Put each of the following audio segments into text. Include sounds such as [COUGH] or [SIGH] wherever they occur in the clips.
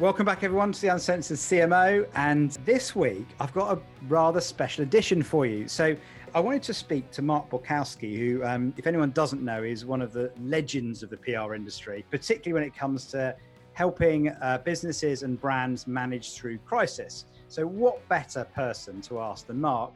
Welcome back, everyone, to the Uncensored CMO. And this week, I've got a rather special edition for you. So, I wanted to speak to Mark Borkowski, who, um, if anyone doesn't know, is one of the legends of the PR industry, particularly when it comes to helping uh, businesses and brands manage through crisis. So, what better person to ask than Mark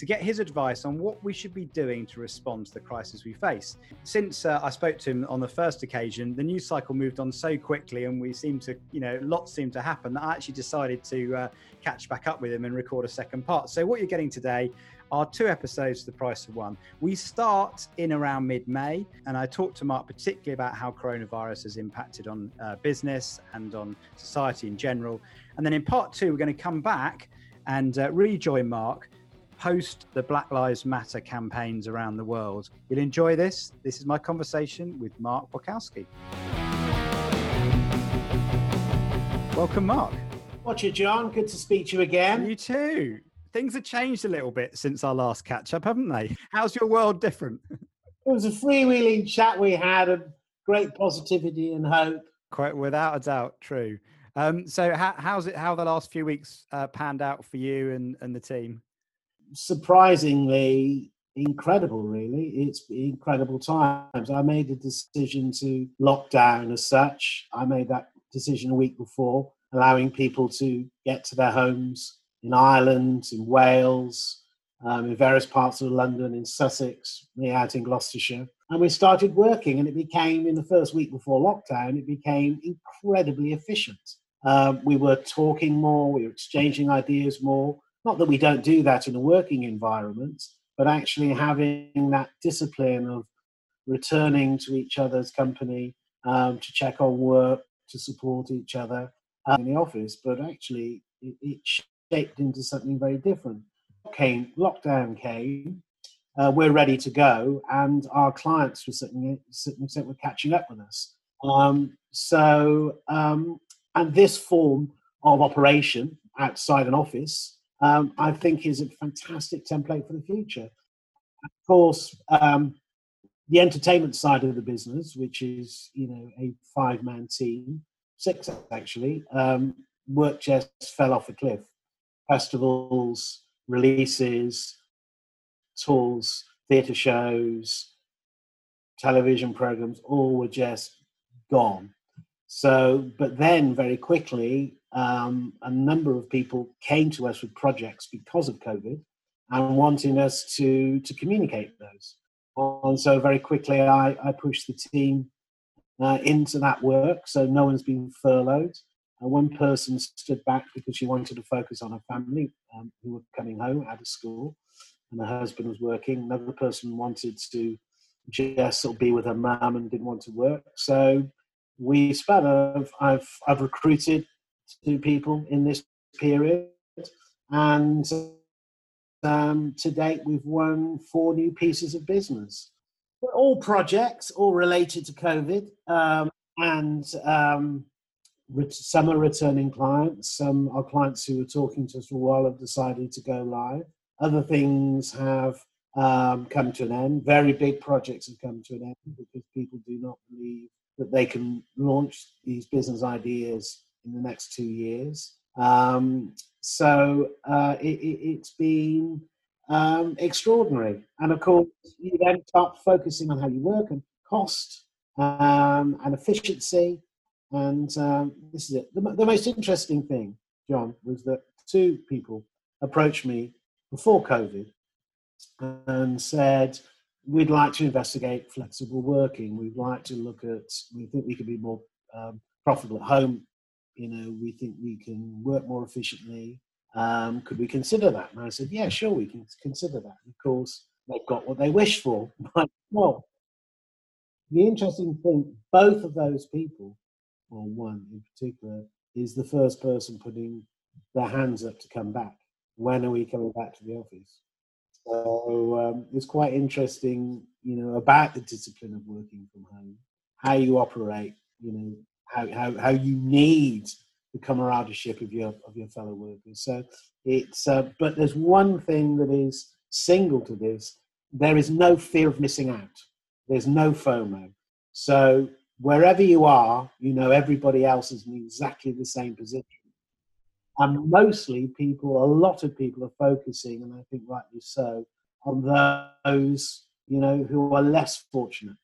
to get his advice on what we should be doing to respond to the crisis we face. Since uh, I spoke to him on the first occasion, the news cycle moved on so quickly, and we seemed to, you know, lots seemed to happen that I actually decided to uh, catch back up with him and record a second part. So, what you're getting today are two episodes the price of one. We start in around mid May, and I talked to Mark particularly about how coronavirus has impacted on uh, business and on society in general. And then in part two, we're going to come back and uh, rejoin Mark post the Black Lives Matter campaigns around the world. You'll enjoy this. This is my conversation with Mark Borkowski. Welcome, Mark. Watch it, John. Good to speak to you again. You too. Things have changed a little bit since our last catch up, haven't they? How's your world different? It was a freewheeling chat we had of great positivity and hope. Quite without a doubt, true. Um, so, how, how's it? How the last few weeks uh, panned out for you and, and the team? Surprisingly incredible really. It's incredible times. I made a decision to lock down as such. I made that decision a week before allowing people to get to their homes in ireland in wales um, in various parts of london in sussex me out in gloucestershire. And we started working and it became in the first week before lockdown it became incredibly efficient. Um, we were talking more we were exchanging ideas more not that we don't do that in a working environment, but actually having that discipline of returning to each other's company um, to check on work, to support each other um, in the office. But actually, it, it, shaped into something very different. Came lockdown came. Uh, we're ready to go, and our clients were certain certain were catching up with us. Um, so, um, and this form of operation outside an office um, I think is a fantastic template for the future. Of course, um, the entertainment side of the business, which is you know a five man team, six actually, um, work just fell off a cliff. Festivals, releases, tours, theatre shows, television programs, all were just gone. So, but then very quickly, um, a number of people came to us with projects because of COVID and wanting us to to communicate those. And so very quickly, I, I pushed the team uh, into that work. So no one's been furloughed. Uh, one person stood back because she wanted to focus on her family um, who were coming home out of school, and her husband was working. Another person wanted to just sort of be with her mum and didn't want to work. So we spent. I've I've, I've recruited to people in this period. And um, to date, we've won four new pieces of business. All projects, all related to COVID. Um, and um, some are returning clients. Some are clients who were talking to us for a while have decided to go live. Other things have um, come to an end. Very big projects have come to an end because people do not believe that they can launch these business ideas in the next two years. Um, so uh, it, has it, been um, extraordinary. And of course, you then start focusing on how you work and cost um, and efficiency. And um, this is it. The, the, most interesting thing, John, was that two people approached me before COVID and said, We'd like to investigate flexible working. We'd like to look at, we think we could be more um, profitable at home you know, we think we can work more efficiently. Um, could we consider that? And I said, yeah, sure, we can consider that. Of course, they've got what they wish for. [LAUGHS] well, the interesting thing, both of those people, or one in particular, is the first person putting their hands up to come back. When are we coming back to the office? So um, it's quite interesting, you know, about the discipline of working from home, how you operate, you know, how, how, how you need the camaraderie of your of your fellow workers. So it's uh, but there's one thing that is single to this. There is no fear of missing out. There's no FOMO. So wherever you are, you know everybody else is in exactly the same position. And mostly people, a lot of people are focusing, and I think rightly so, on those, you know, who are less fortunate,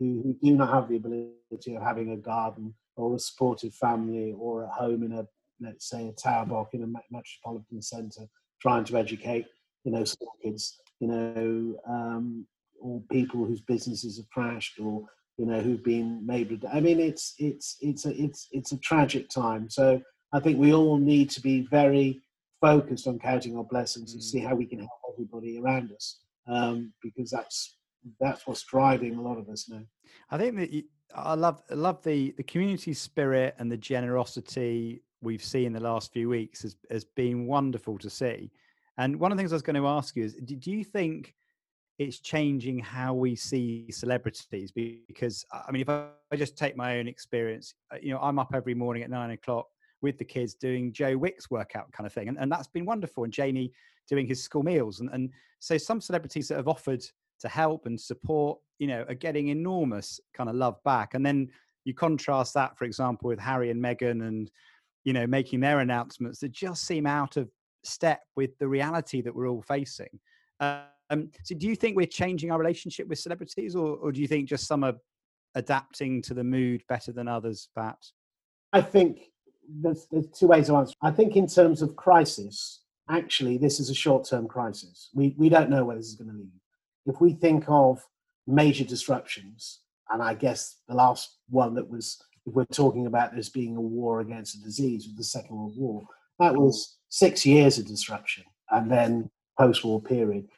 who, who do not have the ability of having a garden or a supportive family or a home in a, let's say, a tower block in a metropolitan centre, trying to educate, you know, school kids, you know, um, or people whose businesses have crashed or you know who've been made i mean it's it's it's a it's it's a tragic time so i think we all need to be very focused on counting our blessings mm. and see how we can help everybody around us um, because that's that's what's driving a lot of us now i think that i love I love the the community spirit and the generosity we've seen the last few weeks has, has been wonderful to see. And one of the things i was going to ask you is do you think it's changing how we see celebrities? Because i mean if i, just take my own experience uh, you know i'm up every morning at nine o'clock with the kids doing joe wicks workout kind of thing and, and that's been wonderful and jamie doing his school meals and, and so some celebrities that have offered to help and support you know are getting enormous kind of love back and then you contrast that for example with harry and meghan and you know making their announcements that just seem out of step with the reality that we're all facing um, so, do you think we're changing our relationship with celebrities, or, or do you think just some are adapting to the mood better than others, perhaps? I think there's, there's two ways to answer. I think, in terms of crisis, actually, this is a short term crisis. We, we don't know where this is going to lead. If we think of major disruptions, and I guess the last one that was, if we're talking about this being a war against a disease, was the Second World War. That was six years of disruption and then post war period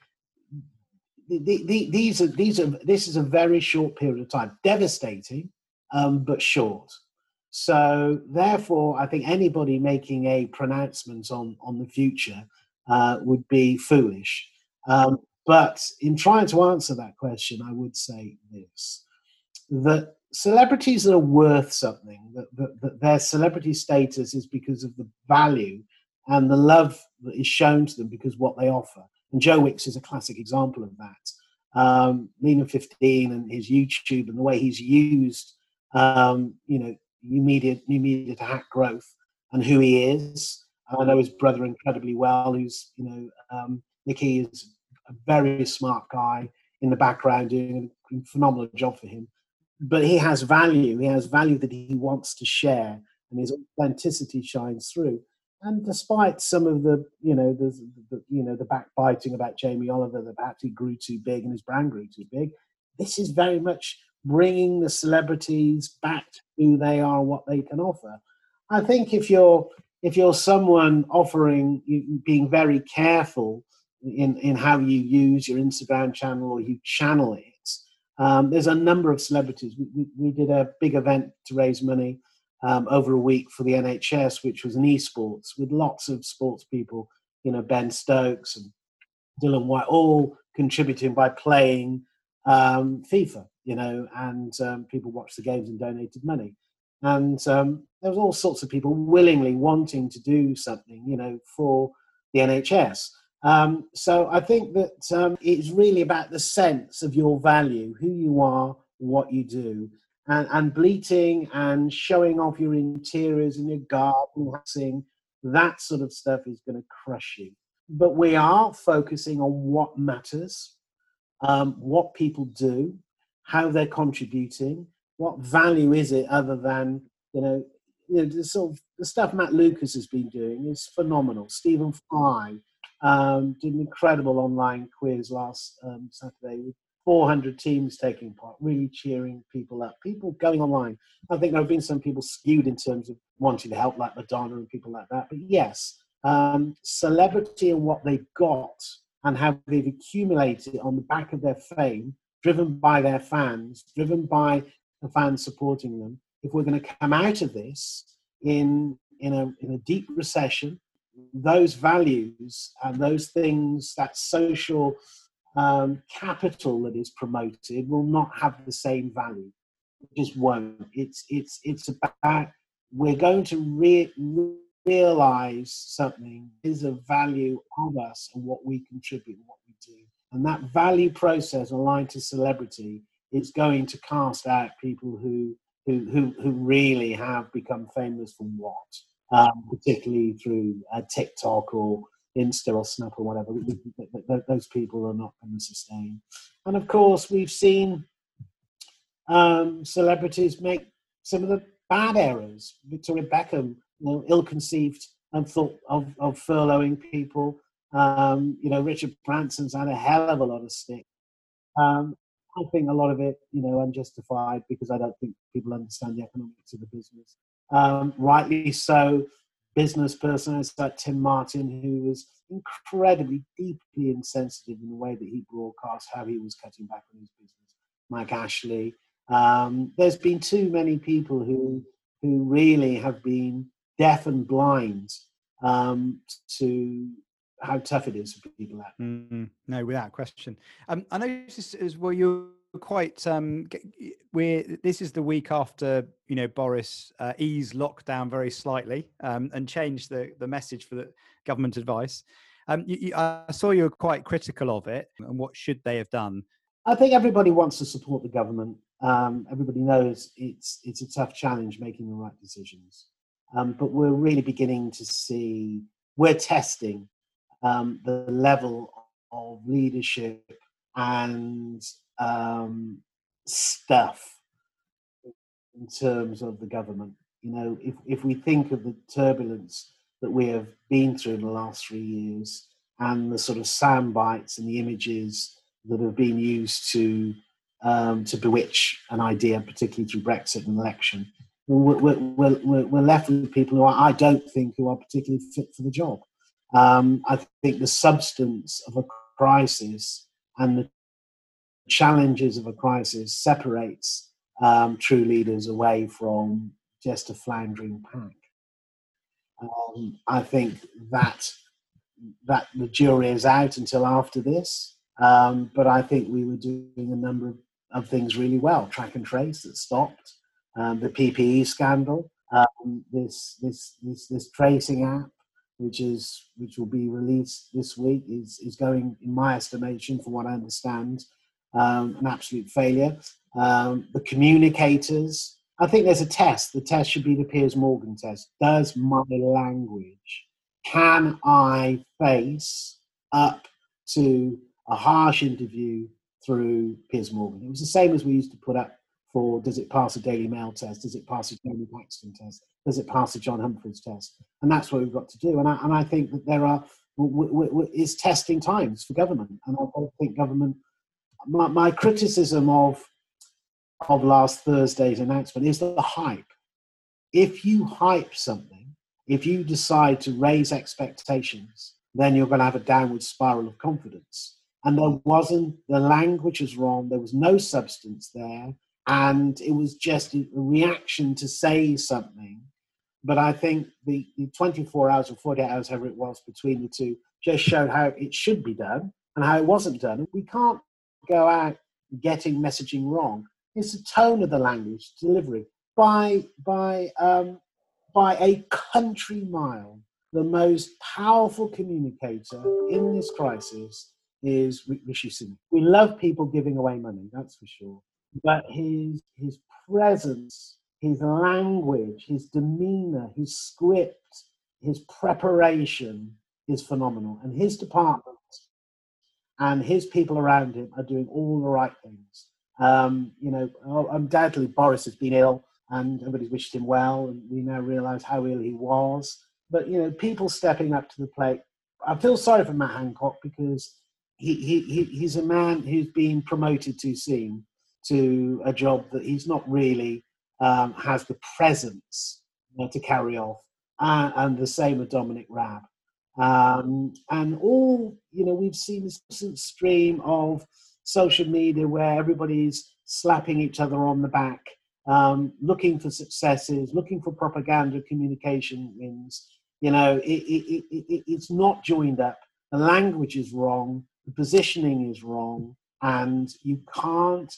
the, the, these are these are this is a very short period of time, devastating, um, but short. So therefore, I think anybody making a pronouncement on on the future uh, would be foolish. Um, but in trying to answer that question, I would say this: that celebrities that are worth something, that, that, that their celebrity status is because of the value and the love that is shown to them because what they offer. And Joe Wicks is a classic example of that. Um, Lean 15 and his YouTube and the way he's used, um, you know, new media, new media to hack growth and who he is. I know his brother incredibly well, who's, you know, um, Nicky is a very smart guy in the background doing a phenomenal job for him. But he has value. He has value that he wants to share, and his authenticity shines through and despite some of the you know the, the, you know the backbiting about Jamie Oliver that perhaps he grew too big and his brand grew too big, this is very much bringing the celebrities back to who they are, what they can offer. I think if you're if you're someone offering, being very careful in in how you use your Instagram channel or you channel it. Um, there's a number of celebrities. We, we, we did a big event to raise money um, over a week for the NHS, which was an esports with lots of sports people, you know, Ben Stokes and Dylan White, all contributing by playing um, FIFA, you know, and um, people watched the games and donated money. And um, there was all sorts of people willingly wanting to do something, you know, for the NHS. Um, so I think that um, it's really about the sense of your value, who you are, what you do, and, and bleating and showing off your interiors in your garden, waxing, that sort of stuff is going to crush you. But we are focusing on what matters, um, what people do, how they're contributing, what value is it other than, you know, you know the sort of the stuff Matt Lucas has been doing is phenomenal. Stephen Fry um, did an incredible online quiz last um, Saturday with 400 teams taking part, really cheering people up, people going online. I think there have been some people skewed in terms of wanting to help, like Madonna and people like that. But yes, um, celebrity and what they've got and how they've accumulated on the back of their fame, driven by their fans, driven by the fans supporting them. If we're going to come out of this in in a in a deep recession, those values and those things, that social um, capital that is promoted will not have the same value. It just won't. It's it's it's about we're going to re- realize something is a value of us and what we contribute, what we do, and that value process aligned to celebrity is going to cast out people who who, who, who really have become famous for what, um, particularly through uh, TikTok or Insta or Snap or whatever. Those people are not going to sustain. And of course, we've seen um, celebrities make some of the bad errors. Victoria Beckham, you know, ill-conceived and thought of, of furloughing people. Um, you know, Richard Branson's had a hell of a lot of stick. Um, I think a lot of it, you know, unjustified because I don't think people understand the economics of the business. Um, rightly so, business person like Tim Martin, who was incredibly deeply insensitive in the way that he broadcast how he was cutting back on his business. Mike Ashley. Um, there's been too many people who who really have been deaf and blind um, to how tough it is for people out. Mm-hmm. No, without question. Um, I noticed as well you're quite um we're this is the week after you know boris uh, eased lockdown very slightly um and changed the the message for the government advice. Um you, you, i saw you were quite critical of it and what should they have done? I think everybody wants to support the government. Um everybody knows it's it's a tough challenge making the right decisions. Um but we're really beginning to see we're testing um, the level of leadership and um, stuff in terms of the government. You know, if, if we think of the turbulence that we have been through in the last three years and the sort of sound bites and the images that have been used to um, to bewitch an idea, particularly through Brexit and election, we're, we're, we're, left with people who I don't think who are particularly fit for the job. Um, I think the substance of a crisis and the challenges of a crisis separates um, true leaders away from just a floundering pack. Um, I think that that the jury is out until after this, um, but I think we were doing a number of, of things really well. Track and trace that stopped, um, the PPE scandal, um, this, this this this tracing app which is which will be released this week, is is going, in my estimation, from what I understand, um, an absolute failure. Um, the communicators, I think there's a test. The test should be the Piers Morgan test. Does my language, can I face up to a harsh interview through Piers Morgan? It was the same as we used to put up for does it pass a Daily Mail test? Does it pass a Jeremy Paxman test? Does it pass a John Humphrys test? And that's what we've got to do. And I, and I think that there are, w- w- w- is testing times for government. And I think government, my, my criticism of, of last Thursday's announcement is the hype. If you hype something, if you decide to raise expectations, then you're going to have a downward spiral of confidence. And there wasn't, the language was wrong, there was no substance there, and it was just a reaction to say something but I think the, the 24 hours or 48 hours, however it was between the two, just showed how it should be done and how it wasn't done. we can't go out getting messaging wrong. It's the tone of the language, delivery. By, by, um, by a country mile, the most powerful communicator in this crisis is Rishi Sunak. We love people giving away money, that's for sure. But his, his presence his language, his demeanor, his script, his preparation is phenomenal. And his department and his people around him are doing all the right things. Um, you know, oh, undoubtedly Boris has been ill and everybody's wished him well, and we now realize how ill he was. But, you know, people stepping up to the plate. I feel sorry for Matt Hancock because he, he, he he's a man who's been promoted too soon to a job that he's not really um, has the presence uh, to carry off, uh, and the same with Dominic Raab. Um, and all, you know, we've seen this stream of social media where everybody's slapping each other on the back, um, looking for successes, looking for propaganda communication wins. You know, it, it, it, it's not joined up. The language is wrong, the positioning is wrong, and you can't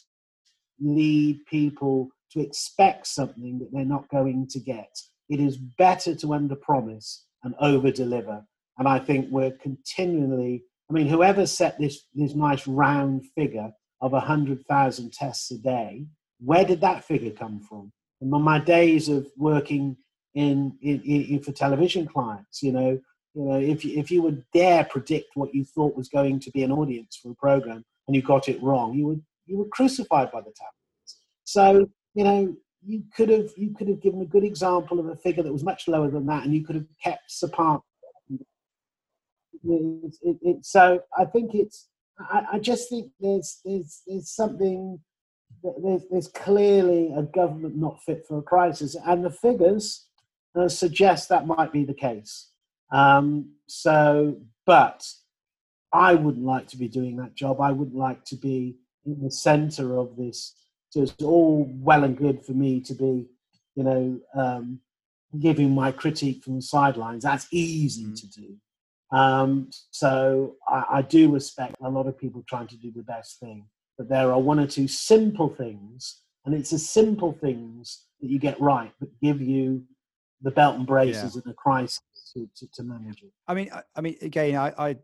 lead people to expect something that they're not going to get. It is better to underpromise and over-deliver. And I think we're continually, I mean, whoever set this, this nice round figure of 100,000 tests a day, where did that figure come from? And my days of working in, in, in for television clients, you know, you know, if you, if you would dare predict what you thought was going to be an audience for a program and you got it wrong, you would you were crucified by the tabloids. So you know, you could have you could have given a good example of a figure that was much lower than that, and you could have kept apart. It, it, it, so I think it's. I, I, just think there's there's there's something. There's, there's clearly a government not fit for a crisis, and the figures uh, suggest that might be the case. Um, so, but I wouldn't like to be doing that job. I wouldn't like to be in the centre of this so it's all well and good for me to be, you know, um, giving my critique from the sidelines. That's easy mm. to do. Um, so I, I, do respect a lot of people trying to do the best thing, but there are one or two simple things, and it's the simple things that you get right that give you the belt and braces yeah. in a crisis to, to, to, manage it. I mean, I, I mean, again, I, I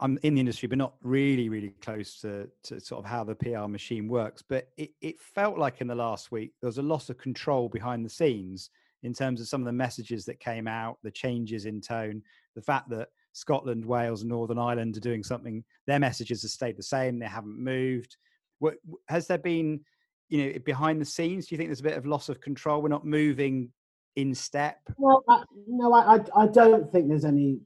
I'm in the industry, but not really, really close to, to sort of how the PR machine works. But it, it felt like in the last week there was a loss of control behind the scenes in terms of some of the messages that came out, the changes in tone, the fact that Scotland, Wales, and Northern Ireland are doing something. Their messages have stayed the same; they haven't moved. What, has there been, you know, behind the scenes? Do you think there's a bit of loss of control? We're not moving in step. Well, I, no, I, I don't think there's any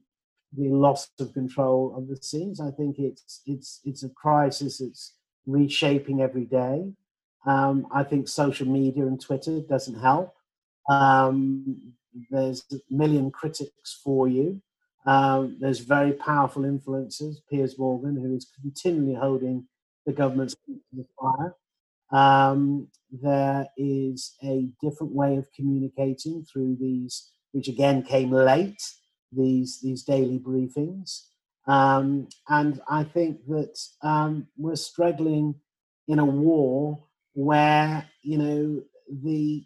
loss of control of the scenes. I think it's it's it's a crisis. It's reshaping every day. Um, I think social media and Twitter doesn't help. Um, there's a million critics for you. Um, there's very powerful influencers, Piers Morgan, who is continually holding the government's to the fire. Um, there is a different way of communicating through these, which again came late these these daily briefings. Um, and I think that um, we're struggling in a war where you know the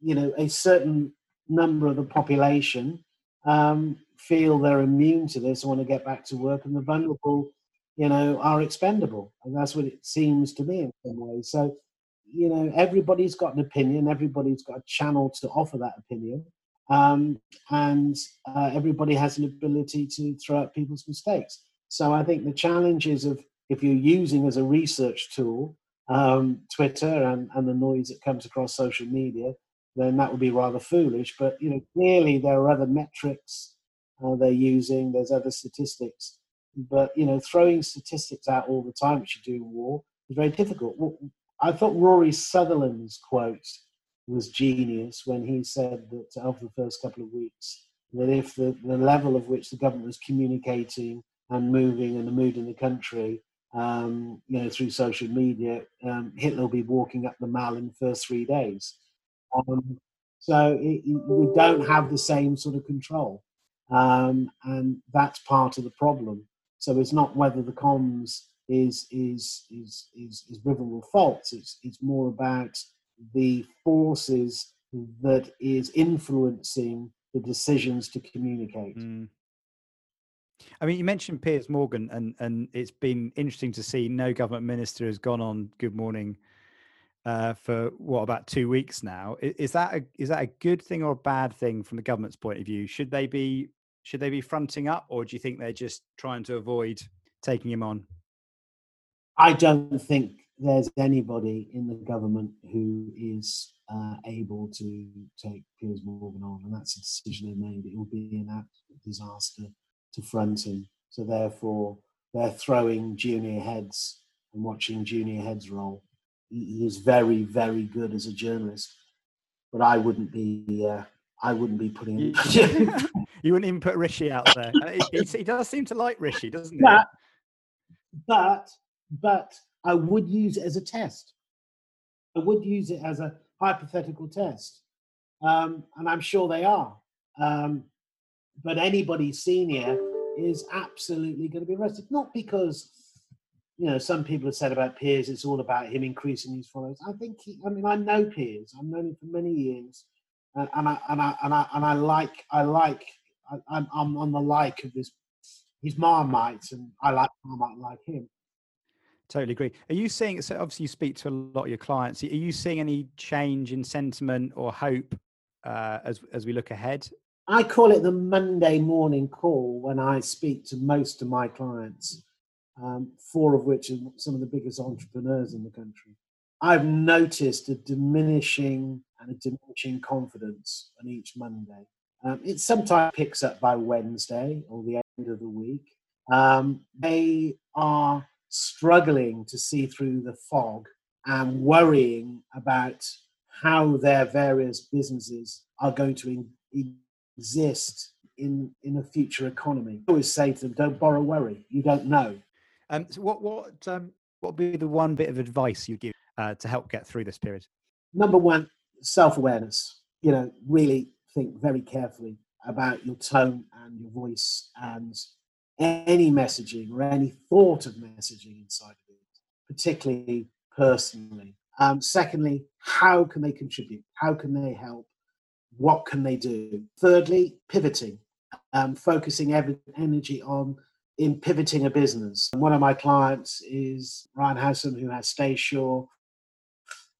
you know a certain number of the population um, feel they're immune to this, and want to get back to work, and the vulnerable, you know, are expendable, and that's what it seems to me in some ways. So, you know, everybody's got an opinion, everybody's got a channel to offer that opinion, um, and uh, everybody has an ability to throw out people's mistakes. So I think the challenges of if you're using as a research tool um, Twitter and, and the noise that comes across social media, then that would be rather foolish. But you know, clearly there are other metrics uh, they're using. There's other statistics, but you know, throwing statistics out all the time, which you do in war, is very difficult. I thought Rory Sutherland's quote was genius when he said that over the first couple of weeks, that if the, the level of which the government was communicating and moving and the mood in the country, um, you know, through social media, um, Hitler will be walking up the mall in the first three days. Um, so it, we don't have the same sort of control, um, and that's part of the problem. So it's not whether the comms is is is is, is driven with faults. It's it's more about the forces that is influencing the decisions to communicate. Mm. I mean, you mentioned Piers Morgan, and and it's been interesting to see no government minister has gone on Good Morning uh, for what about two weeks now. Is, is, that a, is that a good thing or a bad thing from the government's point of view? Should they be should they be fronting up, or do you think they're just trying to avoid taking him on? I don't think there's anybody in the government who is uh, able to take Piers Morgan on, and that's a decision they made. It would be an absolute disaster to front him. So therefore, they're throwing junior heads and watching junior heads roll. He is very, very good as a journalist, but I wouldn't be. Uh, I wouldn't be putting. You, [LAUGHS] you wouldn't even put Rishi out there. he, he, does seem to like Rishi, doesn't he? But, but, but I would use it as a test. I would use it as a hypothetical test. Um, and I'm sure they are. Um, but anybody senior is absolutely going to be arrested. Not because, you know, some people have said about Piers, it's all about him increasing his followers. I think, he, I mean, I know Piers. I've known him for many years. And, and I, and I, and I, and I like, I like, I, I'm, I'm on the like of this, he's Marmite and I like Marmite like him. Totally agree. Are you seeing? So obviously, you speak to a lot of your clients. Are you seeing any change in sentiment or hope uh, as as we look ahead? I call it the Monday morning call when I speak to most of my clients, um, four of which are some of the biggest entrepreneurs in the country. I've noticed a diminishing and a diminishing confidence on each Monday. Um, it sometimes picks up by Wednesday or the end of the week. Um, they are struggling to see through the fog and worrying about how their various businesses are going to in, exist in, in a future economy. I always say to them, don't borrow worry. You don't know. Um, so what, what, um, what would be the one bit of advice you give uh, to help get through this period? Number one, self awareness. You know, really think very carefully about your tone and your voice and any messaging or any thought of messaging inside of it, particularly personally. Um, secondly, how can they contribute? How can they help? What can they do? Thirdly, pivoting, um, focusing every energy on in pivoting a business. One of my clients is Ryan Howsam, who has StaySure,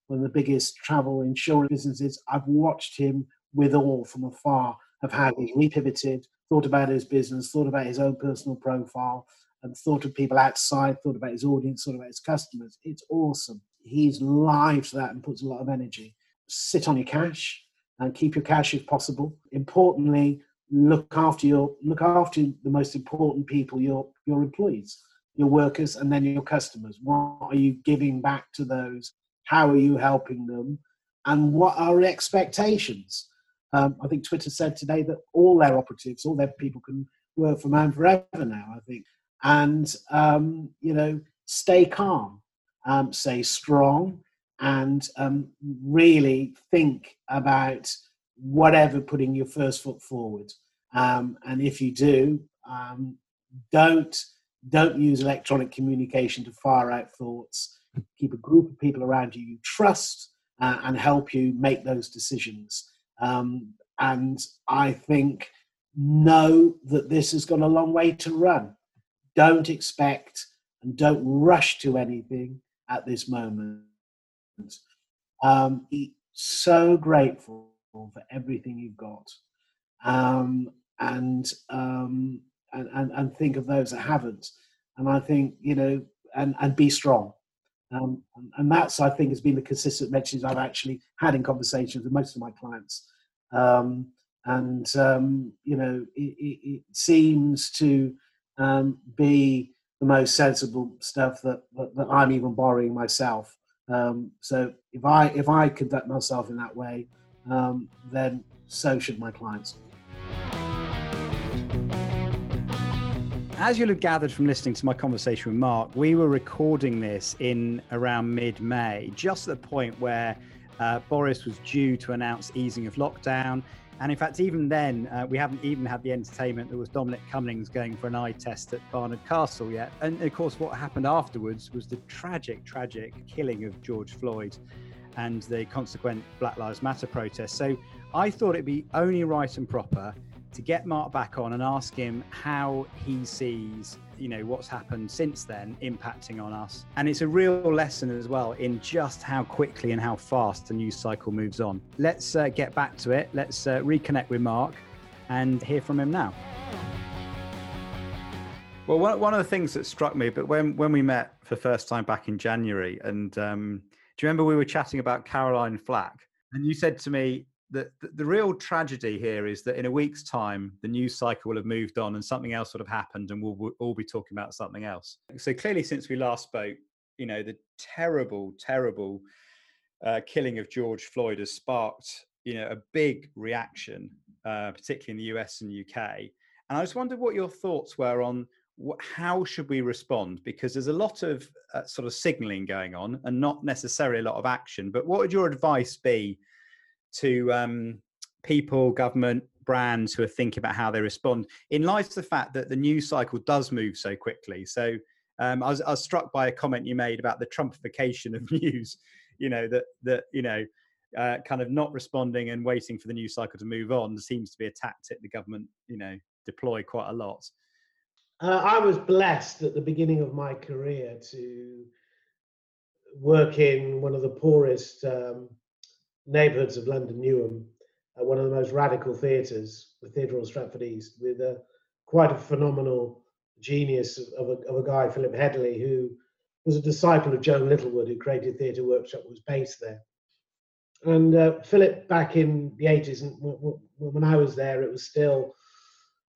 one of the biggest travel insurance businesses. I've watched him with from afar of how he repivoted, thought about his business, thought about his own personal profile, and thought of people outside, thought about his audience, thought about his customers. It's awesome. He's live to that and puts a lot of energy. Sit on your cash and keep your cash if possible. Importantly, look after your look after the most important people, your your employees, your workers, and then your customers. What are you giving back to those? How are you helping them? And what are expectations? Um, I think Twitter said today that all their operatives, all their people can work from home forever now, I think. And, um, you know, stay calm, um, stay strong, and um, really think about whatever putting your first foot forward. Um, and if you do, um, don't don't use electronic communication to fire out thoughts. Keep a group of people around you you trust uh, and help you make those decisions. Um, and I think know that this has got a long way to run. Don't expect and don't rush to anything at this moment. Um, be so grateful for everything you've got. Um, and, um, and, and, and think of those that haven't. And I think, you know, and, and be strong. Um, and that's, I think, has been the consistent messages I've actually had in conversations with most of my clients. Um, and, um, you know, it, it, it seems to um, be the most sensible stuff that, that, that I'm even borrowing myself. Um, so if I, if I conduct myself in that way, um, then so should my clients. As you'll have gathered from listening to my conversation with Mark, we were recording this in around mid May, just at the point where uh, Boris was due to announce easing of lockdown. And in fact, even then, uh, we haven't even had the entertainment that was Dominic Cummings going for an eye test at Barnard Castle yet. And of course, what happened afterwards was the tragic, tragic killing of George Floyd and the consequent Black Lives Matter protest. So I thought it'd be only right and proper to get Mark back on and ask him how he sees, you know, what's happened since then impacting on us. And it's a real lesson as well in just how quickly and how fast the news cycle moves on. Let's uh, get back to it. Let's uh, reconnect with Mark and hear from him now. Well, one, of the things that struck me, but when, when we met for first time back in January, and um, do you remember we were chatting about Caroline Flack? And you said to me, the, the, real tragedy here is that in a week's time, the news cycle will have moved on and something else would have happened, and we'll, we'll all be talking about something else. So clearly, since we last spoke, you know, the terrible, terrible uh, killing of George Floyd has sparked, you know, a big reaction, uh, particularly in the US and UK. And I just wondered what your thoughts were on how should we respond? Because there's a lot of uh, sort of signalling going on, and not necessarily a lot of action. But what would your advice be? To um, people, government, brands who are thinking about how they respond in light of the fact that the news cycle does move so quickly. So um, I, was, I was struck by a comment you made about the Trumpification of [LAUGHS] news. You know that that you know uh, kind of not responding and waiting for the news cycle to move on seems to be a tactic the government you know deploy quite a lot. Uh, I was blessed at the beginning of my career to work in one of the poorest um, neighbourhoods of London, Newham, at one of the most radical theatres, the Theatre of Stratford East, with a, quite a phenomenal genius of a, of a guy, Philip Hedley, who was a disciple of Joan Littlewood, who created Theatre Workshop, was based there. And uh, Philip, back in the 80s, and when I was there, it was still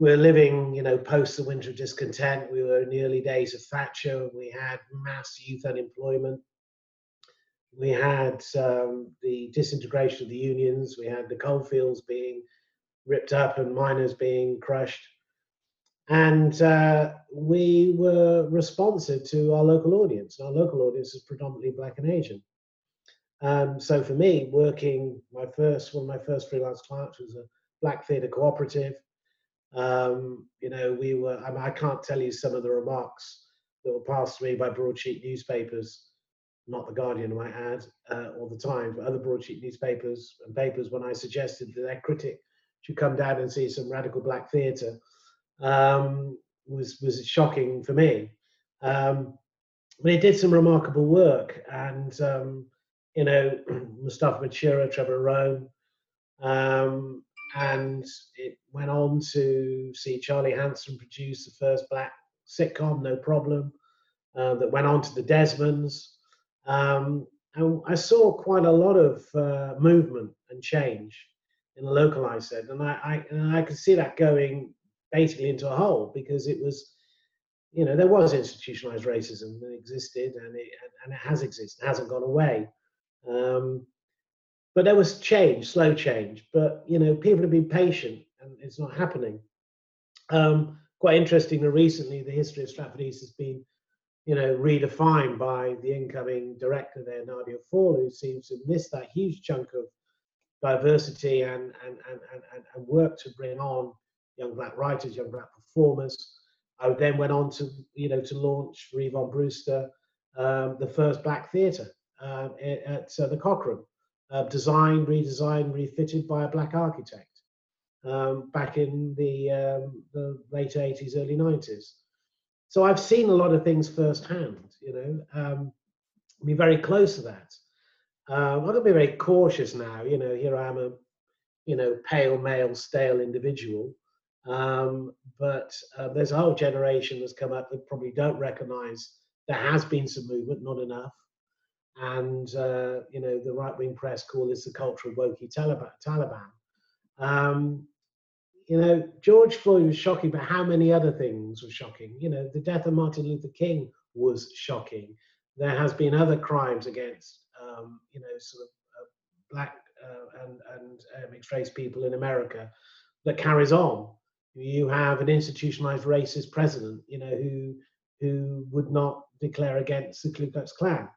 we were living, you know, post the winter of discontent. We were in the early days of Thatcher. And we had mass youth unemployment. We had um, the disintegration of the unions. We had the coalfields being ripped up and miners being crushed. And uh, we were responsive to our local audience. Our local audience is predominantly black and Asian. Um, so for me, working my first one of my first freelance clients was a black theatre cooperative. Um, you know, we were. I, mean, I can't tell you some of the remarks that were passed to me by broadsheet newspapers, not the Guardian, I might add, uh, all the time, but other broadsheet newspapers and papers when I suggested that their critic should come down and see some radical black theatre um, was was shocking for me. Um, but he did some remarkable work, and um, you know, [CLEARS THROAT] Mustapha Matura, Trevor Rhone, um, and it went on to see Charlie Hanson produce the first black sitcom, No Problem, uh, that went on to the Desmonds. Um, and I saw quite a lot of uh, movement and change in the localized set, and I, I, and I could see that going basically into a hole because it was, you know, there was institutionalized racism that existed and it, and it has existed, it hasn't gone away. Um, but there was change, slow change. But you know, people have been patient, and it's not happening. Um, quite interestingly, recently, the history of Stratford East has been, you know, redefined by the incoming director there, Nadia Fall, who seems to miss that huge chunk of diversity and and and and, and work to bring on young black writers, young black performers. I then went on to you know to launch Yvonne Brewster, um, the first black theatre um, at uh, the Cochrane, uh, designed, redesigned, refitted by a black architect um, back in the, um, the late 80s, early 90s. So I've seen a lot of things firsthand, you know, um, be very close to that. Um, I'm going to be very cautious now, you know, here I am a, you know, pale male, stale individual. Um, but uh, there's a whole generation that's come up that probably don't recognize there has been some movement, not enough and uh, you know the right wing press call this the culture of wokey Taliban. Um, you know, George Floyd was shocking, but how many other things were shocking? You know, the death of Martin Luther King was shocking. There has been other crimes against, um, you know, sort of uh, black uh, and and uh, mixed race people in America that carries on. You have an institutionalized racist president, you know, who who would not declare against the Ku Klux Klan.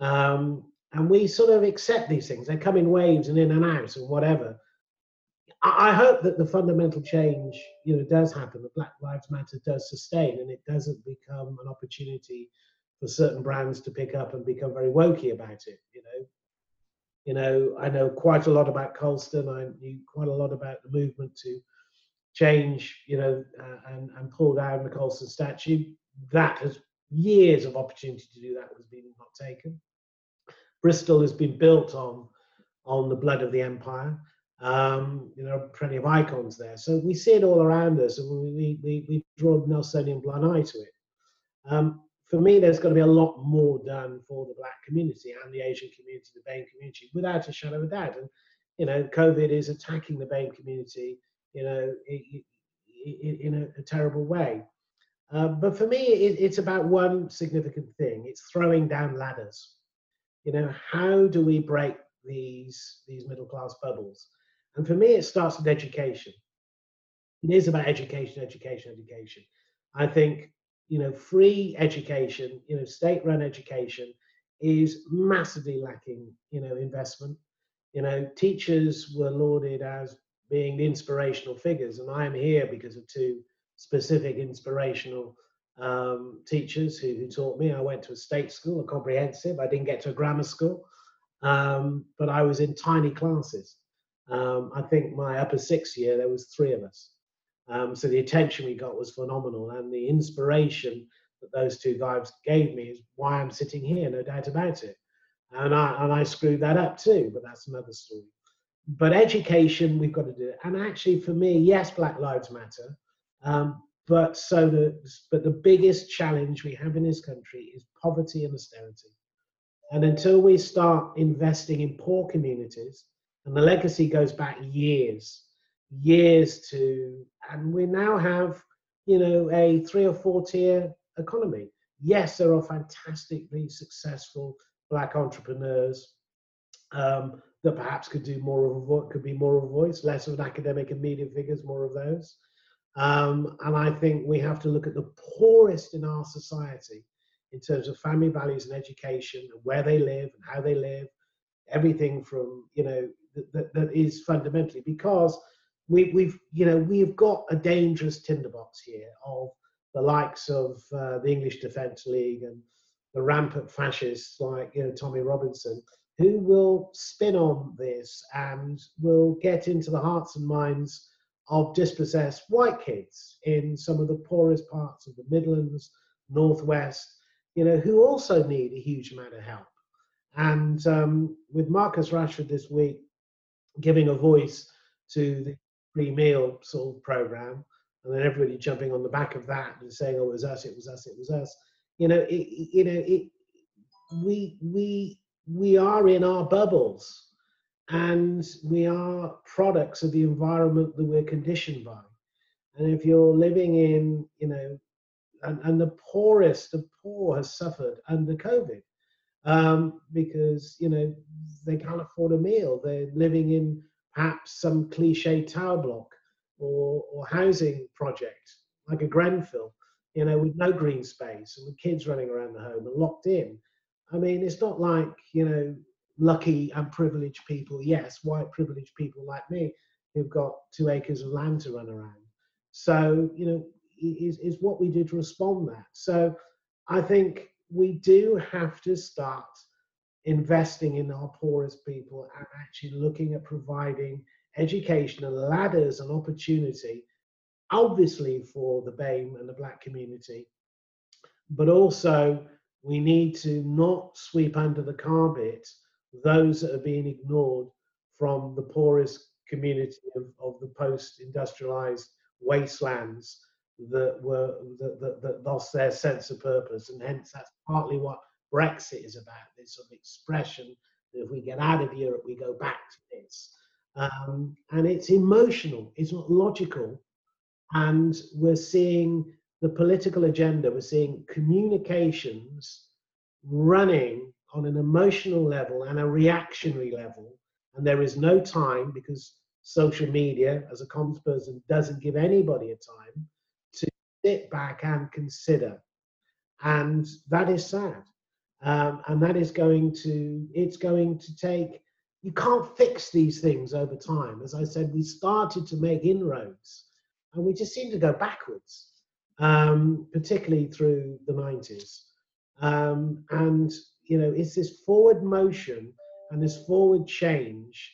Um, and we sort of accept these things. They come in waves and in and out and whatever. I, hope that the fundamental change, you know, does happen. That Black Lives Matter does sustain, and it doesn't become an opportunity for certain brands to pick up and become very wokey about it. You know, you know, I know quite a lot about Colston. I knew quite a lot about the movement to change, you know, uh, and and pull down the Colston statue. That has years of opportunity to do that was being not taken. Bristol has been built on on the blood of the empire. Um, you know, plenty of icons there. So we see it all around us, and we we we draw a Nelsonian blind eye to it. Um, for me, there's going to be a lot more done for the black community and the Asian community, the BAME community, without a shadow of a doubt. And you know, COVID is attacking the BAME community, you know, in, in a, a, terrible way. Uh, but for me, it, it's about one significant thing: it's throwing down ladders you know how do we break these these middle class bubbles and for me it starts with education it is about education education education i think you know free education you know state run education is massively lacking you know investment you know teachers were lauded as being the inspirational figures and i am here because of two specific inspirational um, teachers who, who, taught me. I went to a state school, a comprehensive. I didn't get to a grammar school, um, but I was in tiny classes. Um, I think my upper sixth year there was three of us, Um, so the attention we got was phenomenal, and the inspiration that those two guys gave me is why I'm sitting here, no doubt about it. And I and I screwed that up too, but that's another story. But education, we've got to do it. And actually, for me, yes, Black Lives Matter. Um, but so the but the biggest challenge we have in this country is poverty and austerity. And until we start investing in poor communities, and the legacy goes back years, years to, and we now have, you know, a three or four tier economy. Yes, there are fantastically successful black entrepreneurs um, that perhaps could do more of a vo- could be more of a voice, less of an academic and media figures, more of those. Um, and I think we have to look at the poorest in our society in terms of family values and education and where they live and how they live, everything from you know that, that is fundamentally because we, we've you know we've got a dangerous tinderbox here of the likes of uh, the English Defence League and the rampant fascists like you know Tommy Robinson who will spin on this and will get into the hearts and minds of dispossessed white kids in some of the poorest parts of the Midlands, Northwest, you know, who also need a huge amount of help. And um, with Marcus Rashford this week giving a voice to the free meal sort of program, and then everybody jumping on the back of that and saying, "Oh, it was us, it was us, it was us," you know, it, you know, it, we we we are in our bubbles, and we are products of the environment that we're conditioned by. And if you're living in, you know, and, and the poorest of poor has suffered under COVID um, because you know they can't afford a meal. They're living in perhaps some cliche tower block or, or housing project like a Grenfell, you know, with no green space and with kids running around the home and locked in. I mean, it's not like you know lucky and privileged people. Yes, white privileged people like me who've got two acres of land to run around. So you know, is is what we do to respond that. So I think we do have to start investing in our poorest people and actually looking at providing education and ladders and opportunity, obviously for the BAME and the black community, but also we need to not sweep under the carpet those that are being ignored from the poorest community of, of the post-industrialized wastelands that were that, that, that, lost their sense of purpose, and hence that's partly what Brexit is about. This sort of expression that if we get out of Europe, we go back to this, um, and it's emotional. It's not logical, and we're seeing the political agenda. We're seeing communications running on an emotional level and a reactionary level, and there is no time because social media, as a comms person, doesn't give anybody a time sit back and consider. And that is sad. Um, and that is going to, it's going to take, you can't fix these things over time. As I said, we started to make inroads and we just seem to go backwards, um, particularly through the 90s. Um, and, you know, it's this forward motion and this forward change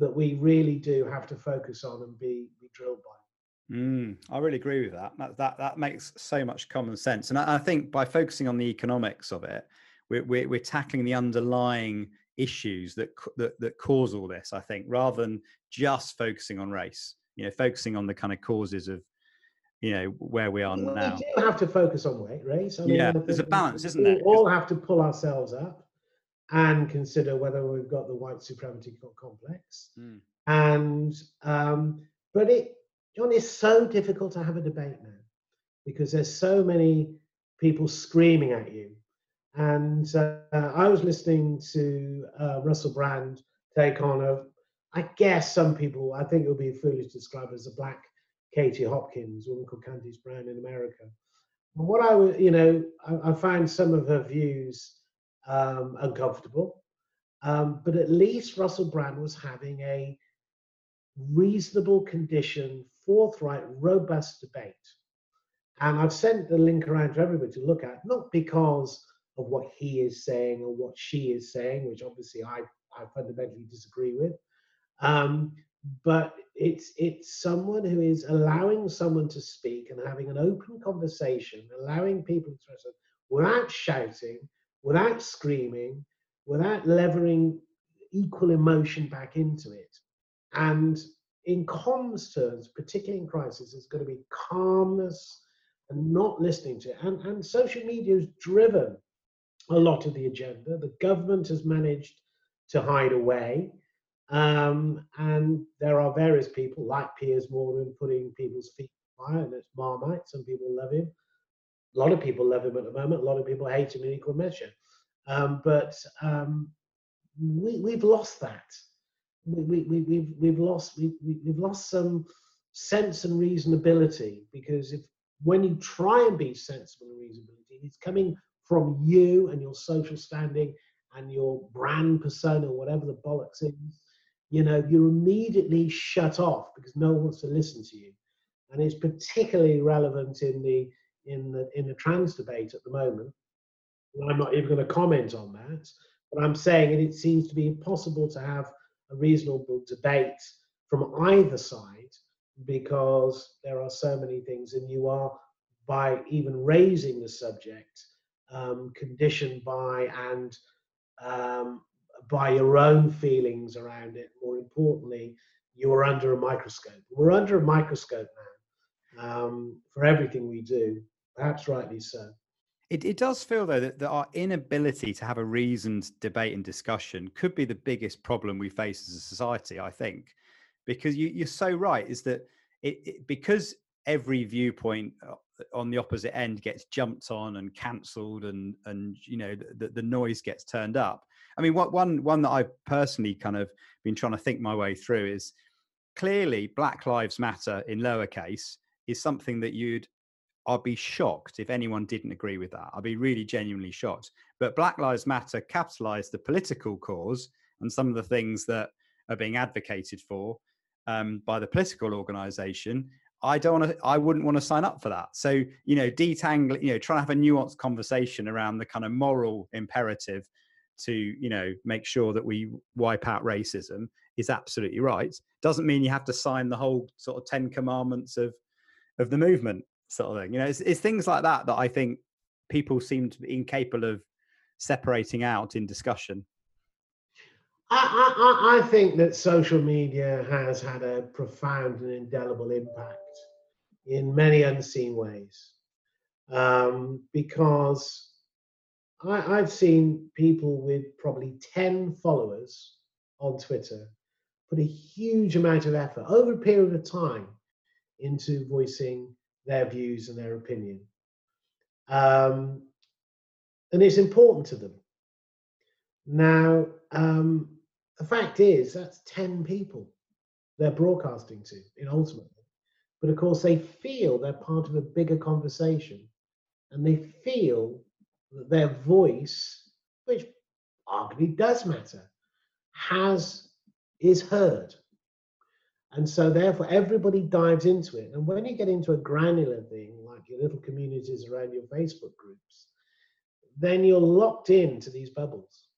that we really do have to focus on and be, be drilled by. Mm, I really agree with that. that. That that makes so much common sense, and I, I think by focusing on the economics of it, we're, we're, we're tackling the underlying issues that that that cause all this. I think rather than just focusing on race, you know, focusing on the kind of causes of you know where we are well, now. We do have to focus on race. I mean, yeah, there's a balance, isn't there? We all have to pull ourselves up and consider whether we've got the white supremacy complex. Mm. And um, but it John, it's so difficult to have a debate now because there's so many people screaming at you. And uh, I was listening to uh, Russell Brand take on a, I guess some people, I think it would be foolish to describe as a black Katie Hopkins, woman called Candice Brown in America. And what I would, you know, I, I find some of her views um, uncomfortable, um, but at least Russell Brand was having a reasonable condition forthright, robust debate. And I've sent the link around to everybody to look at, not because of what he is saying or what she is saying, which obviously I, I fundamentally disagree with, um, but it's it's someone who is allowing someone to speak and having an open conversation, allowing people to express it without shouting, without screaming, without levering equal emotion back into it. And in comms terms, particularly in crisis, there's going to be calmness and not listening to it. And, and social media has driven a lot of the agenda. The government has managed to hide away. Um, and there are various people like Piers Morgan putting people's feet fire, and it's Marmite. Some people love him. A lot of people love him at the moment. A lot of people hate him in equal measure. Um, but um, we, we've lost that. We, we, we've, we've lost we, we've lost some sense and reasonability because if when you try and be sensible and reasonable, it's coming from you and your social standing and your brand persona, whatever the bollocks is, you know, you're immediately shut off because no one wants to listen to you. And it's particularly relevant in the in the in the trans debate at the moment. I'm not even going to comment on that, but I'm saying it, it seems to be impossible to have a reasonable debate from either side because there are so many things, and you are by even raising the subject um, conditioned by and um, by your own feelings around it. More importantly, you are under a microscope. We're under a microscope now um, for everything we do, perhaps rightly so. It, it does feel though that, that our inability to have a reasoned debate and discussion could be the biggest problem we face as a society. I think, because you, you're so right, is that it, it because every viewpoint uh, on the opposite end gets jumped on and cancelled and and you know the, the noise gets turned up i mean what one one that i've personally kind of been trying to think my way through is clearly black lives matter in lowercase is something that you'd i'd be shocked if anyone didn't agree with that i'd be really genuinely shocked but black lives matter capitalized the political cause and some of the things that are being advocated for um, by the political organization I don't want to, I wouldn't want to sign up for that. So, you know, detangling, you know, trying to have a nuanced conversation around the kind of moral imperative to, you know, make sure that we wipe out racism is absolutely right. Doesn't mean you have to sign the whole sort of 10 commandments of, of the movement sort of thing. You know, it's, it's things like that that I think people seem to be incapable of separating out in discussion. I, I, I think that social media has had a profound and indelible impact in many unseen ways. Um, because I, I've seen people with probably 10 followers on Twitter put a huge amount of effort over a period of time into voicing their views and their opinion. Um, and it's important to them. Now, um, the fact is, that's 10 people they're broadcasting to in ultimately. But of course, they feel they're part of a bigger conversation and they feel that their voice, which arguably does matter, has is heard. And so therefore everybody dives into it. And when you get into a granular thing, like your little communities around your Facebook groups, then you're locked into these bubbles.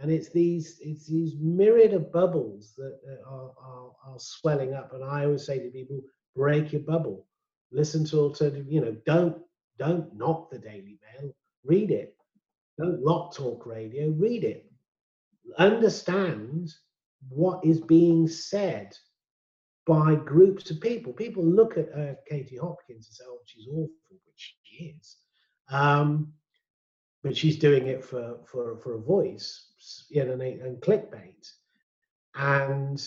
And it's these it's these myriad of bubbles that are, are, are swelling up. And i always say to people break your bubble. Listen to alternative you know don't don't knock the daily mail. Read it. Don't lock talk radio. Read it. Understand what is being said by groups of people people look at uh, katie hopkins and say oh she's awful which she is um, but she's doing it for for for a voice you know, and, and clickbait. And,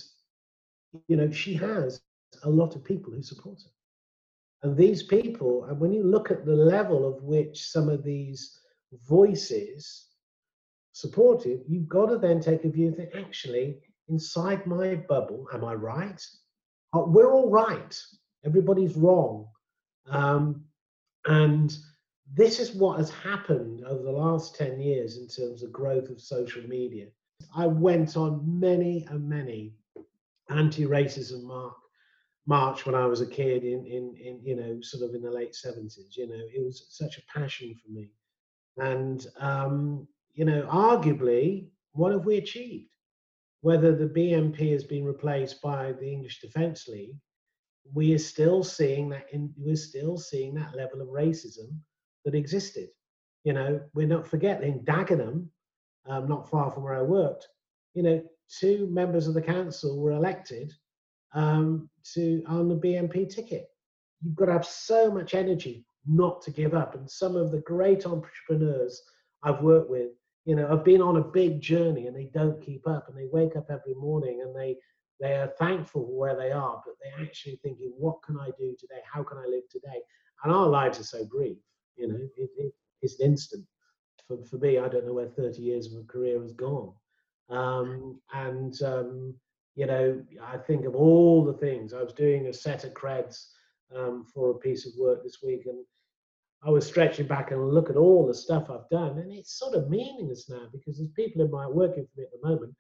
you know, she has a lot of people who support her. And these people, and when you look at the level of which some of these voices support it, you've got to then take a view that actually, inside my bubble, am I right? Uh, we're all right. Everybody's wrong. Um, and this is what has happened over the last 10 years in terms of growth of social media. I went on many and many anti-racism mark march when I was a kid in, in, in, you know, sort of in the late 70s. You know, it was such a passion for me. And, um, you know, arguably, what have we achieved? Whether the BNP has been replaced by the English Defence League, we are still seeing that in, we're still seeing that level of racism that existed. You know, we're not forgetting Dagenham, um, not far from where I worked. You know, two members of the council were elected um, to on the BNP ticket. You've got to have so much energy not to give up. And some of the great entrepreneurs I've worked with, you know, have been on a big journey and they don't keep up and they wake up every morning and they they are thankful for where they are, but they're actually thinking, what can I do today? How can I live today? And our lives are so brief, you know, it, it, it's an instant. For, for me, I don't know where 30 years of a career has gone. Um, and, um, you know, I think of all the things. I was doing a set of creds um, for a piece of work this week, and I was stretching back and look at all the stuff I've done, and it's sort of meaningless now because there's people in my working for me at the moment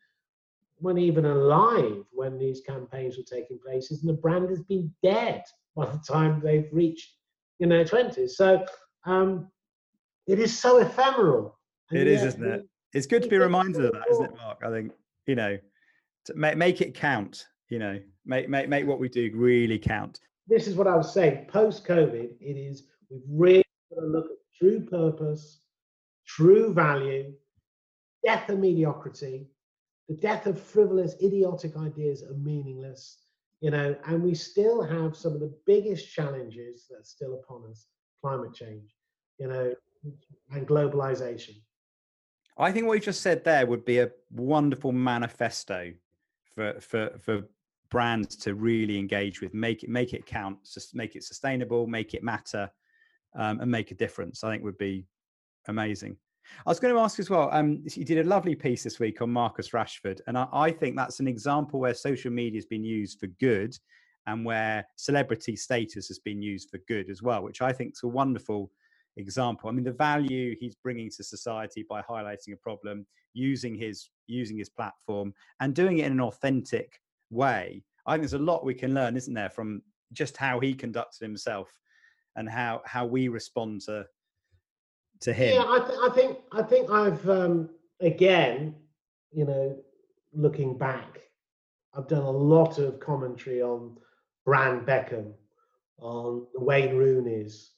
weren't even alive when these campaigns were taking place, and the brand has been dead by the time they've reached in their twenties. So um, it is so ephemeral. It is, isn't it? It's good to be reminded of that, isn't it, Mark? I think you know, to make make it count. You know, make make make what we do really count. This is what I was saying. Post COVID, it is we've really to look at true purpose, true value, death of mediocrity, the death of frivolous, idiotic ideas are meaningless, you know, and we still have some of the biggest challenges that are still upon us climate change, you know, and globalization. I think what you just said there would be a wonderful manifesto for, for, for brands to really engage with, make it, make it count, just make it sustainable, make it matter, um, and make a difference. I think would be amazing. I was going to ask as well. Um, you did a lovely piece this week on Marcus Rashford, and I, I think that's an example where social media has been used for good, and where celebrity status has been used for good as well, which I think is a wonderful example. I mean, the value he's bringing to society by highlighting a problem, using his using his platform, and doing it in an authentic way. I think there's a lot we can learn, isn't there, from just how he conducted himself and how how we respond to to him? Yeah, I, th- I think I think I've um, again, you know, looking back, I've done a lot of commentary on Brand Beckham, on Wayne Rooney's,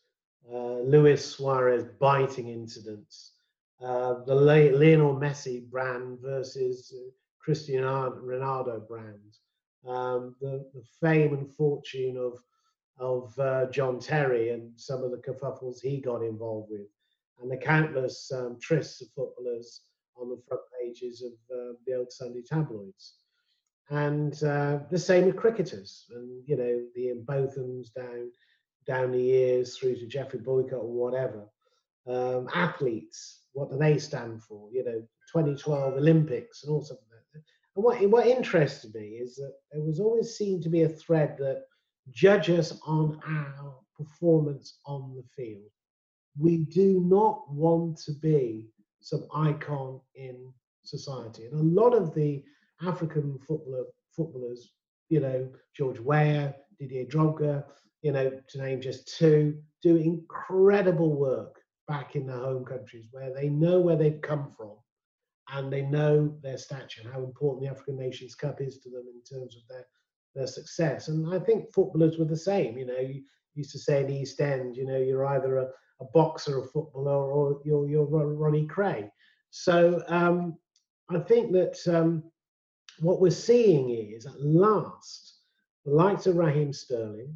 uh, Luis Suarez biting incidents, uh, the Le- Lionel Messi brand versus Cristiano Ronaldo brand, um, the, the fame and fortune of of uh, John Terry and some of the kerfuffles he got involved with and the countless um, trysts of footballers on the front pages of uh, the old Sunday tabloids. And uh, the same with cricketers, and you know the Bothams down down the years through to Geoffrey Boycott or whatever. Um, athletes, what do they stand for? You know, 2012 Olympics and all something like that. And what what interested me is that there was always seemed to be a thread that judge us on our performance on the field we do not want to be some icon in society. And a lot of the African footballer footballers, you know, George Weah, Didier Drogba, you know, to name just two, do incredible work back in their home countries where they know where they've come from and they know their stature and how important the African Nations Cup is to them in terms of their their success. And I think footballers were the same. You know, you used to say in East End, you know, you're either a, a boxer, a footballer, or you're, you're Ronnie Kray. So um, I think that um, what we're seeing is at last the likes of Raheem Sterling,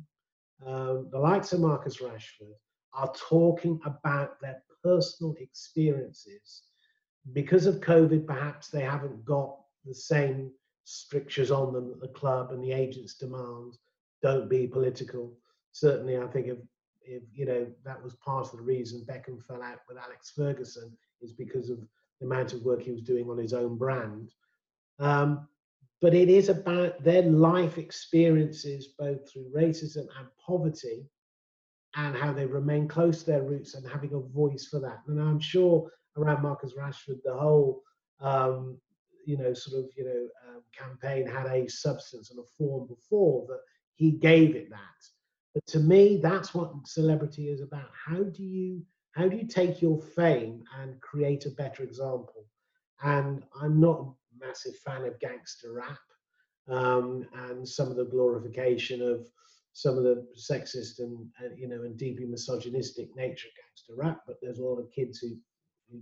um, the likes of Marcus Rashford are talking about their personal experiences. Because of COVID, perhaps they haven't got the same strictures on them that the club and the agents demand. Don't be political. Certainly, I think of if you know that was part of the reason Beckham fell out with Alex Ferguson is because of the amount of work he was doing on his own brand. Um, but it is about their life experiences, both through racism and poverty, and how they remain close to their roots and having a voice for that. And I'm sure around Marcus Rashford, the whole um, you know sort of you know um, campaign had a substance and a form before that he gave it that but to me, that's what celebrity is about. How do you how do you take your fame and create a better example? And I'm not a massive fan of gangster rap um, and some of the glorification of some of the sexist and, and, you know and deeply misogynistic nature of gangster rap. But there's a lot of kids who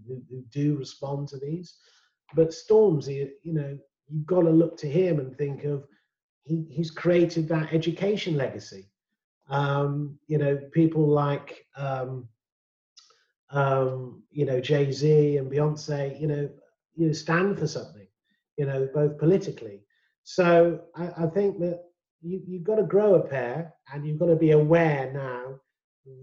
who, who do respond to these. But Stormzy, you know, you've got to look to him and think of he, he's created that education legacy. Um, you know, people like um, um, you know Jay Z and Beyonce, you know, you know, stand for something. You know, both politically. So I, I think that you, you've got to grow a pair, and you've got to be aware now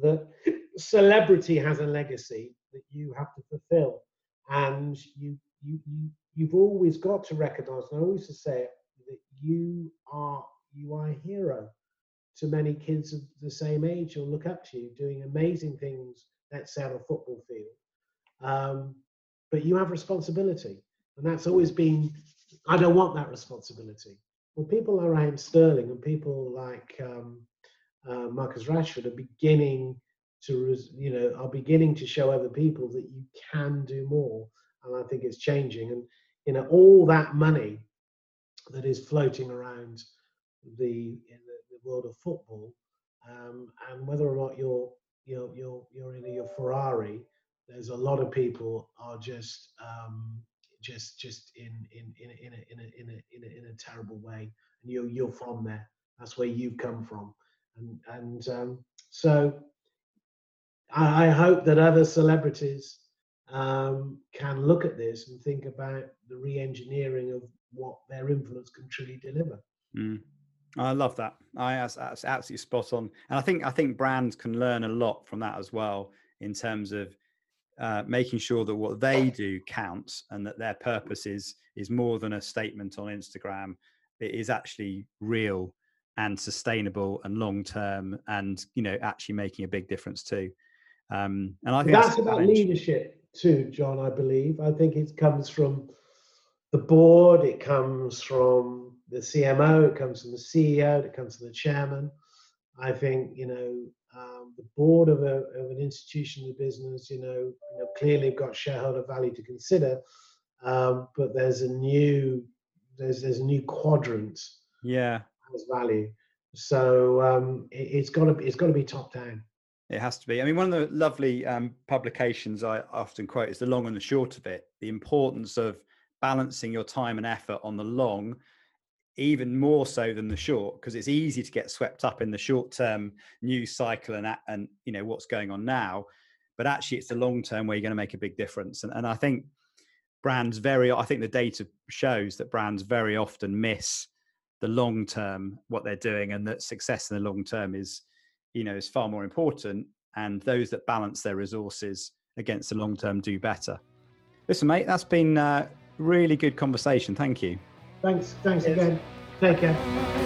that [LAUGHS] celebrity has a legacy that you have to fulfill, and you you you you've always got to recognise. And I always say that you are you are a hero to many kids of the same age who look up to you, doing amazing things. Say on a football field, um, but you have responsibility, and that's always been. I don't want that responsibility. Well, people like Raheem Sterling and people like um, uh, Marcus Rashford are beginning to, you know, are beginning to show other people that you can do more, and I think it's changing. And you know, all that money that is floating around the in the, world of football, um, and whether or not you're you're you're you're in your Ferrari, there's a lot of people are just um, just just in in in in a in a in a in a, in a terrible way, and you're you're from there. That's where you come from, and and um, so I, I hope that other celebrities um, can look at this and think about the re-engineering of what their influence can truly deliver. Mm. I love that. I that's, that's absolutely spot on, and I think I think brands can learn a lot from that as well in terms of uh, making sure that what they do counts and that their purpose is is more than a statement on Instagram. It is actually real and sustainable and long term, and you know actually making a big difference too. Um, and I think that's, that's about leadership too, John. I believe. I think it comes from the board. It comes from the CMO. It comes from the CEO. It comes from the chairman. I think you know um, the board of, a, of an institution of business, you know, you know, clearly got shareholder value to consider, um, but there's a new there's there's a new quadrant. Yeah, has value. So um, it, has got to it's got to be top down. It has to be. I mean, one of the lovely um, publications I often quote is the long and the short of it. The importance of balancing your time and effort on the long even more so than the short because it's easy to get swept up in the short term news cycle and and you know what's going on now but actually it's the long term where you're going to make a big difference and, and i think brands very i think the data shows that brands very often miss the long term what they're doing and that success in the long term is you know is far more important and those that balance their resources against the long term do better listen mate that's been a really good conversation thank you Thanks. Thanks again. Take care.